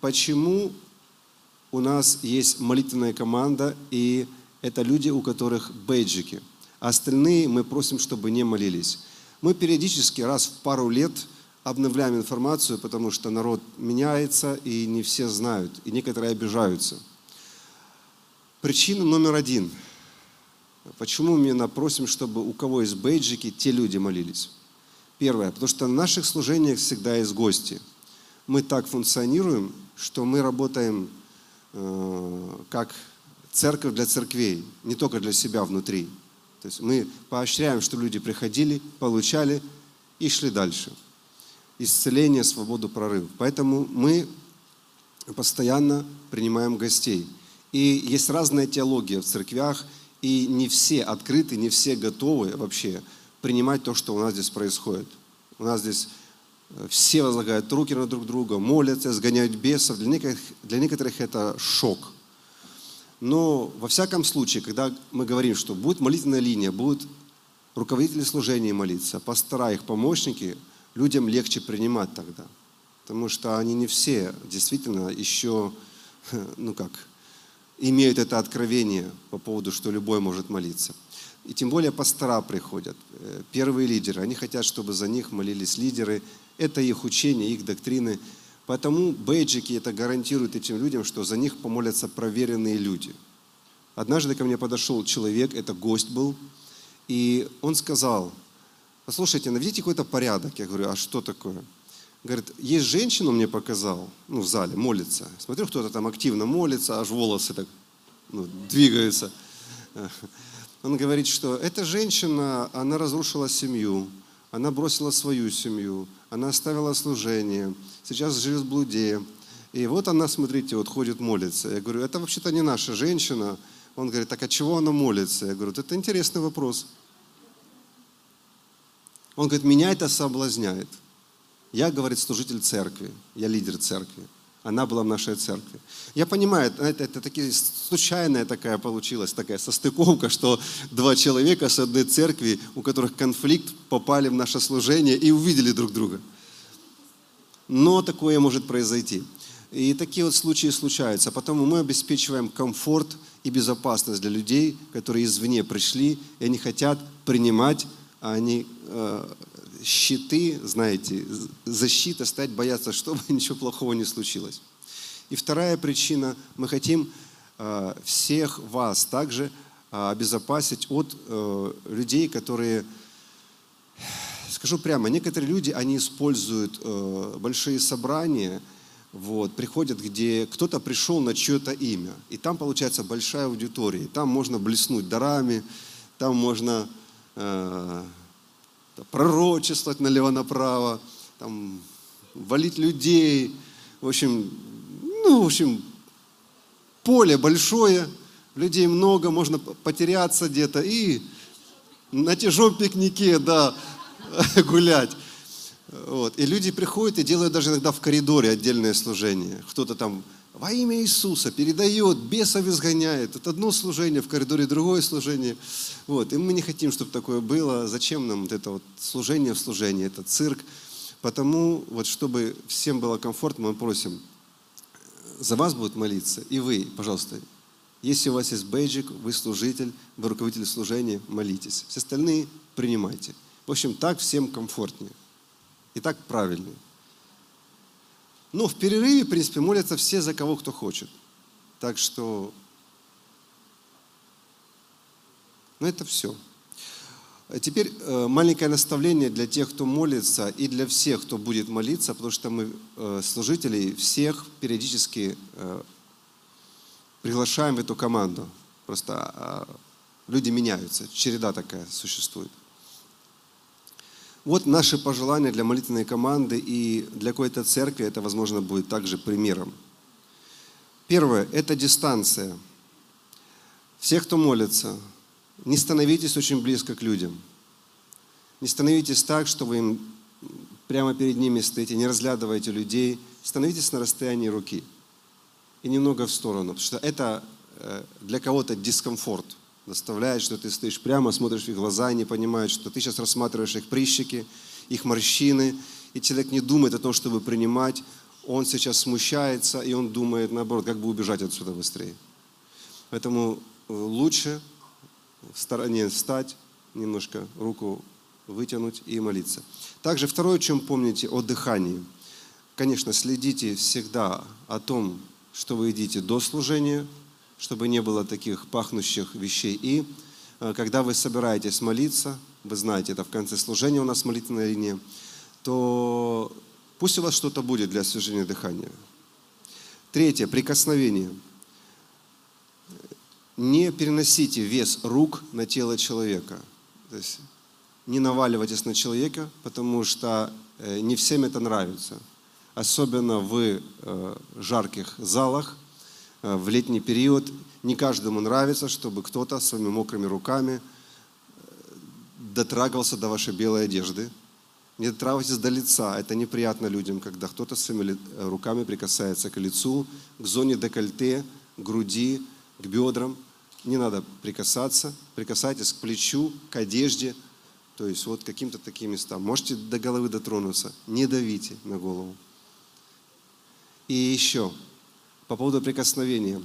почему у нас есть молитвенная команда, и это люди, у которых бейджики. Остальные мы просим, чтобы не молились. Мы периодически раз в пару лет обновляем информацию, потому что народ меняется, и не все знают, и некоторые обижаются. Причина номер один. Почему мы именно просим, чтобы у кого есть бейджики, те люди молились? Первое, потому что на наших служениях всегда есть гости. Мы так функционируем, что мы работаем э, как церковь для церквей, не только для себя внутри. То есть мы поощряем, что люди приходили, получали и шли дальше. Исцеление, свободу, прорыв. Поэтому мы постоянно принимаем гостей. И есть разная теология в церквях, и не все открыты, не все готовы вообще принимать то, что у нас здесь происходит. У нас здесь все возлагают руки на друг друга, молятся, сгоняют бесов. Для некоторых, для некоторых это шок – но во всяком случае, когда мы говорим, что будет молитвенная линия, будут руководители служения молиться, пастора, их помощники, людям легче принимать тогда. Потому что они не все действительно еще, ну как, имеют это откровение по поводу, что любой может молиться. И тем более пастора приходят, э, первые лидеры. Они хотят, чтобы за них молились лидеры. Это их учение, их доктрины – Поэтому бейджики это гарантируют этим людям, что за них помолятся проверенные люди. Однажды ко мне подошел человек, это гость был, и он сказал, послушайте, наведите какой-то порядок. Я говорю, а что такое? Говорит, есть женщину, мне показал, ну, в зале, молится. Смотрю, кто-то там активно молится, аж волосы так ну, двигаются. Он говорит, что эта женщина, она разрушила семью, она бросила свою семью, она оставила служение, сейчас живет в блуде. И вот она, смотрите, вот ходит молится. Я говорю, это вообще-то не наша женщина. Он говорит, так от чего она молится? Я говорю, это интересный вопрос. Он говорит, меня это соблазняет. Я, говорит, служитель церкви, я лидер церкви. Она была в нашей церкви. Я понимаю, это, это таки, случайная такая получилась, такая состыковка, что два человека с одной церкви, у которых конфликт, попали в наше служение и увидели друг друга. Но такое может произойти. И такие вот случаи случаются. Потому мы обеспечиваем комфорт и безопасность для людей, которые извне пришли, и они хотят принимать, а они э, щиты, знаете, защита, стать бояться, чтобы ничего плохого не случилось. И вторая причина, мы хотим э, всех вас также э, обезопасить от э, людей, которые, скажу прямо, некоторые люди, они используют большие собрания, вот, приходят, где кто-то пришел на чье-то имя, и там получается большая аудитория, там можно блеснуть дарами, там можно пророчествовать налево-направо, там, валить людей. В общем, ну, в общем, поле большое, людей много, можно потеряться где-то и на тяжелом пикнике, да, гулять. Вот. И люди приходят и делают даже иногда в коридоре отдельное служение. Кто-то там во имя Иисуса передает, бесов изгоняет. Это одно служение, в коридоре другое служение. Вот. И мы не хотим, чтобы такое было. Зачем нам вот это вот служение в служении, это цирк? Потому, вот, чтобы всем было комфортно, мы просим, за вас будут молиться. И вы, пожалуйста, если у вас есть бейджик, вы служитель, вы руководитель служения, молитесь. Все остальные принимайте. В общем, так всем комфортнее. И так правильнее. Ну, в перерыве, в принципе, молятся все за кого кто хочет. Так что, ну это все. Теперь э, маленькое наставление для тех, кто молится, и для всех, кто будет молиться, потому что мы, э, служителей, всех периодически э, приглашаем в эту команду. Просто а, люди меняются, череда такая существует. Вот наши пожелания для молитвенной команды и для какой-то церкви это, возможно, будет также примером. Первое – это дистанция. Все, кто молится, не становитесь очень близко к людям. Не становитесь так, что вы им прямо перед ними стоите, не разглядывайте людей. Становитесь на расстоянии руки и немного в сторону, потому что это э, для кого-то дискомфорт – доставляет, что ты стоишь прямо, смотришь в их глаза и не понимаешь, что ты сейчас рассматриваешь их прыщики, их морщины, и человек не думает о том, чтобы принимать, он сейчас смущается, и он думает, наоборот, как бы убежать отсюда быстрее. Поэтому э, лучше в стороне встать, немножко руку вытянуть и молиться. Также второе, чем помните, о дыхании. Конечно, следите всегда о том, что вы едите до служения, чтобы не было таких пахнущих вещей. И э, когда вы собираетесь молиться, вы знаете, это в конце служения у нас молитвенная линия, то пусть у вас что-то будет для освежения дыхания. Третье, прикосновение. Не переносите вес рук на тело человека. То есть не наваливайтесь на человека, потому что э, не всем это нравится. Особенно в э, жарких залах, в летний период. Не каждому нравится, чтобы кто-то своими мокрыми руками дотрагивался до вашей белой одежды. Не дотрагивайтесь до лица. Это неприятно людям, когда кто-то своими руками прикасается к лицу, к зоне декольте, к груди, к бедрам. Не надо прикасаться. Прикасайтесь к плечу, к одежде, то есть вот каким-то таким местам. Можете до головы дотронуться. Не давите на голову. И еще, по поводу прикосновения.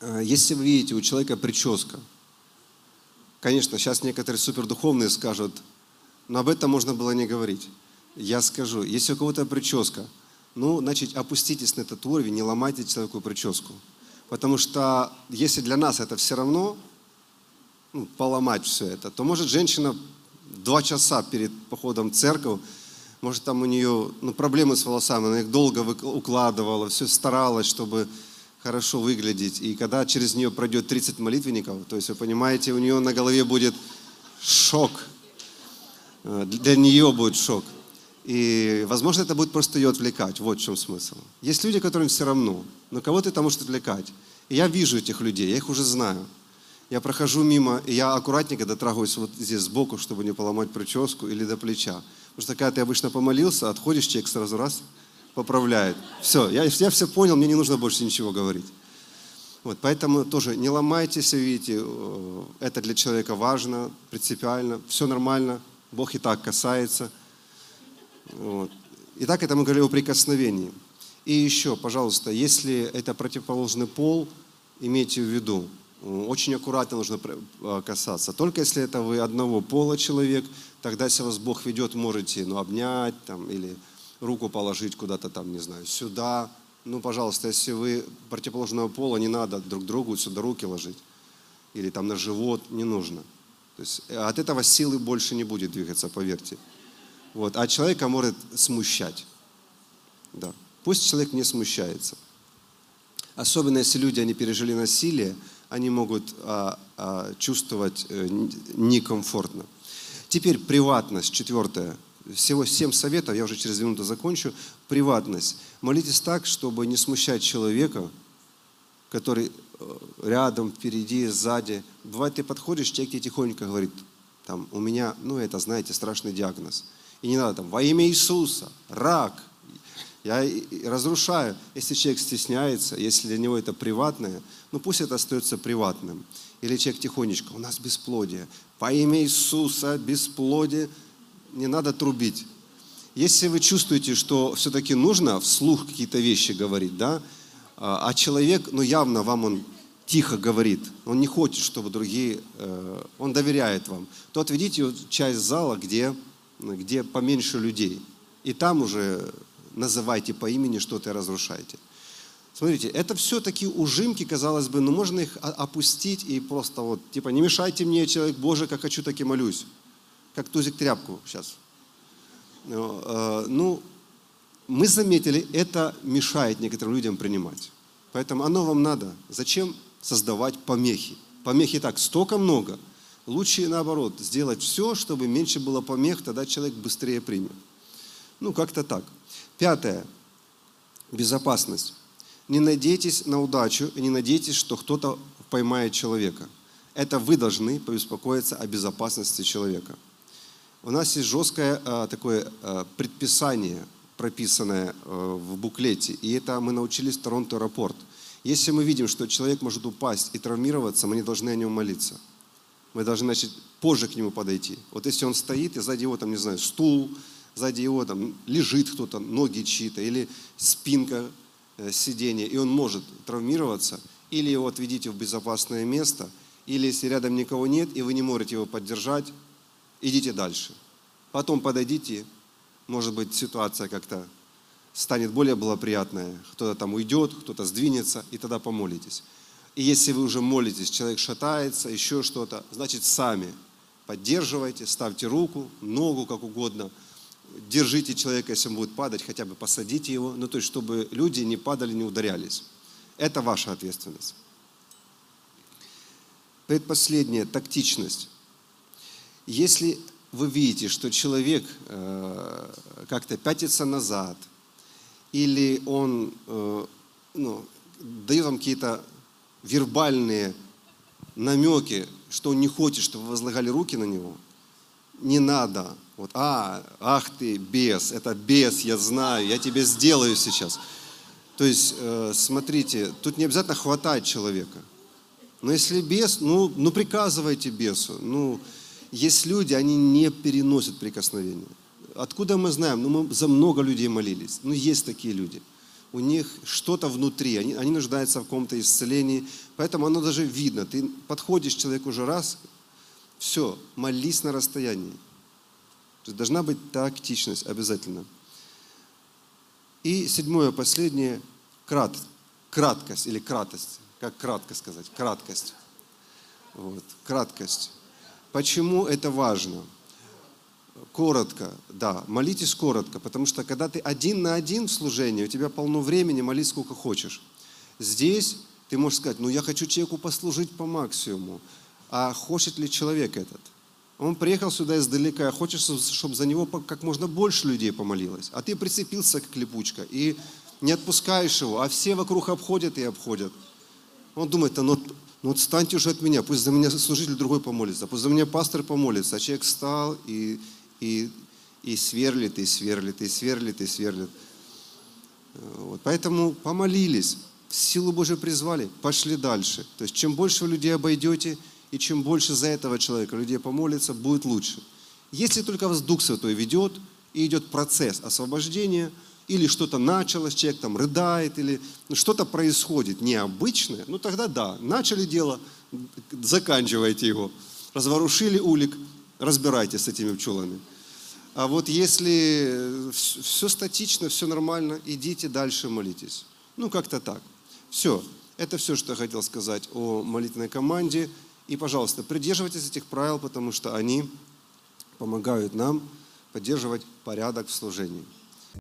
Э, если вы видите у человека прическа, конечно, сейчас некоторые супердуховные скажут, но об этом можно было не говорить. Я скажу, если у кого-то прическа, ну, значит, опуститесь на этот уровень, не ломайте человеку прическу. Потому что если для нас это все равно, ну, поломать все это, то может женщина два часа перед походом в церковь, может там у нее ну, проблемы с волосами, она их долго укладывала, все старалась, чтобы хорошо выглядеть. И когда через нее пройдет 30 молитвенников, то есть вы понимаете, у нее на голове будет шок. Э, для нее будет шок. И, возможно, это будет просто ее отвлекать. Вот в чем смысл. Есть люди, которым все равно, но кого-то это может отвлекать. И я вижу этих людей, я их уже знаю. Я прохожу мимо, и я аккуратненько дотрагиваюсь вот здесь сбоку, чтобы не поломать прическу или до плеча. Потому что когда ты обычно помолился, отходишь, человек сразу раз поправляет. Все, я, я все понял, мне не нужно больше ничего говорить. Вот, поэтому тоже не ломайтесь, видите, э, это для человека важно, принципиально, все нормально, Бог и так касается. Вот. Итак, это мы говорили о прикосновении. И еще, пожалуйста, если это противоположный пол, имейте в виду, очень аккуратно нужно а, касаться. Только если это вы одного пола человек, тогда, если вас Бог ведет, можете ну, обнять там, или руку положить куда-то там, не знаю, сюда. Ну, пожалуйста, если вы противоположного пола, не надо друг другу сюда руки ложить. Или там на живот, не нужно. То есть э, от этого силы больше не будет двигаться, поверьте. Вот. А человека может смущать. Да. Пусть человек не смущается. Особенно если люди, они пережили насилие, они могут а, а, чувствовать а, некомфортно. Теперь приватность, четвертое. Всего семь советов, я уже через минуту закончу. Приватность. Молитесь так, чтобы не смущать человека, который э, рядом, впереди, сзади. Бывает, ты подходишь, человек тебе тихонько говорит, там, у меня, ну это, знаете, страшный диагноз. И не надо там, во имя Иисуса, рак, я разрушаю. Если человек стесняется, если для него это приватное, ну пусть это остается приватным. Или человек тихонечко, у нас бесплодие. По имя Иисуса бесплодие. Не надо трубить. Если вы чувствуете, что все-таки нужно вслух какие-то вещи говорить, да, а, а человек, ну явно вам он тихо говорит, он не хочет, чтобы другие, э, он доверяет вам, то отведите часть зала, где, где поменьше людей. И там уже называйте по имени что-то и разрушайте. Смотрите, это все такие ужимки, казалось бы, но можно их опустить и просто вот, типа, не мешайте мне, человек Божий, как хочу, так и молюсь. Как тузик тряпку сейчас. Э, ну, мы заметили, это мешает некоторым людям принимать. Поэтому оно вам надо. Зачем создавать помехи? Помехи так, столько много. Лучше наоборот, сделать все, чтобы меньше было помех, тогда человек быстрее примет. Ну, как-то так. Пятое. Безопасность. Не надейтесь на удачу и не надейтесь, что кто-то поймает человека. Это вы должны побеспокоиться о безопасности человека. У нас есть жесткое а, такое а, предписание, прописанное а, в буклете, и это мы научились в Торонто аэропорт. Если мы видим, что человек может упасть и травмироваться, мы не должны о нем молиться. Мы должны, значит, позже к нему подойти. Вот если он стоит, и сзади его, там, не знаю, стул, сзади его там лежит кто-то, ноги чьи-то, или спинка э, сиденья, и он может травмироваться, или его отведите в безопасное место, или если рядом никого нет, и вы не можете его поддержать, идите дальше. Потом подойдите, может быть, ситуация как-то станет более благоприятная. Кто-то там уйдет, кто-то сдвинется, и тогда помолитесь. И если вы уже молитесь, человек шатается, еще что-то, значит сами поддерживайте, ставьте руку, ногу, как угодно. Держите человека, если он будет падать, хотя бы посадите его. Ну, то есть, чтобы люди не падали, не ударялись. Это ваша ответственность. Предпоследнее – тактичность. Если вы видите, что человек э, как-то пятится назад, или он э, ну, дает вам какие-то вербальные намеки, что он не хочет, чтобы вы возлагали руки на него, не надо. Вот, а, ах ты, бес, это бес, я знаю, я тебе сделаю сейчас. То есть, э, смотрите, тут не обязательно хватать человека. Но если бес, ну, ну приказывайте бесу. Ну, есть люди, они не переносят прикосновения. Откуда мы знаем? Ну, мы за много людей молились. Ну, есть такие люди – у них что-то внутри, они, они нуждаются в каком-то исцелении, поэтому оно даже видно. Ты подходишь человеку уже раз, все, молись на расстоянии. То есть должна быть тактичность обязательно. И седьмое, последнее, крат, краткость или кратость. Как кратко сказать? Краткость. Вот, краткость. Почему это важно? коротко, да, молитесь коротко, потому что когда ты один на один в служении, у тебя полно времени, молись сколько хочешь. Здесь ты можешь сказать, ну я хочу человеку послужить по максимуму, а хочет ли человек этот? Он приехал сюда издалека, а хочешь, чтобы за него как можно больше людей помолилось. А ты прицепился как липучка и не отпускаешь его, а все вокруг обходят и обходят. Он думает, ну, ну отстаньте уже от меня, пусть за меня служитель другой помолится, пусть за меня пастор помолится. А человек встал и и, и сверлит, и сверлит, и сверлит, и сверлит. Вот. Поэтому помолились, силу Божию призвали, пошли дальше. То есть чем больше вы людей обойдете, и чем больше за этого человека людей помолится, будет лучше. Если только вас Дух Святой ведет, и идет процесс освобождения, или что-то началось, человек там рыдает, или что-то происходит необычное, ну тогда да, начали дело, заканчивайте его. Разворушили улик, разбирайтесь с этими пчелами. А вот если все статично, все нормально, идите дальше молитесь. Ну, как-то так. Все. Это все, что я хотел сказать о молитвенной команде. И, пожалуйста, придерживайтесь этих правил, потому что они помогают нам поддерживать порядок в служении.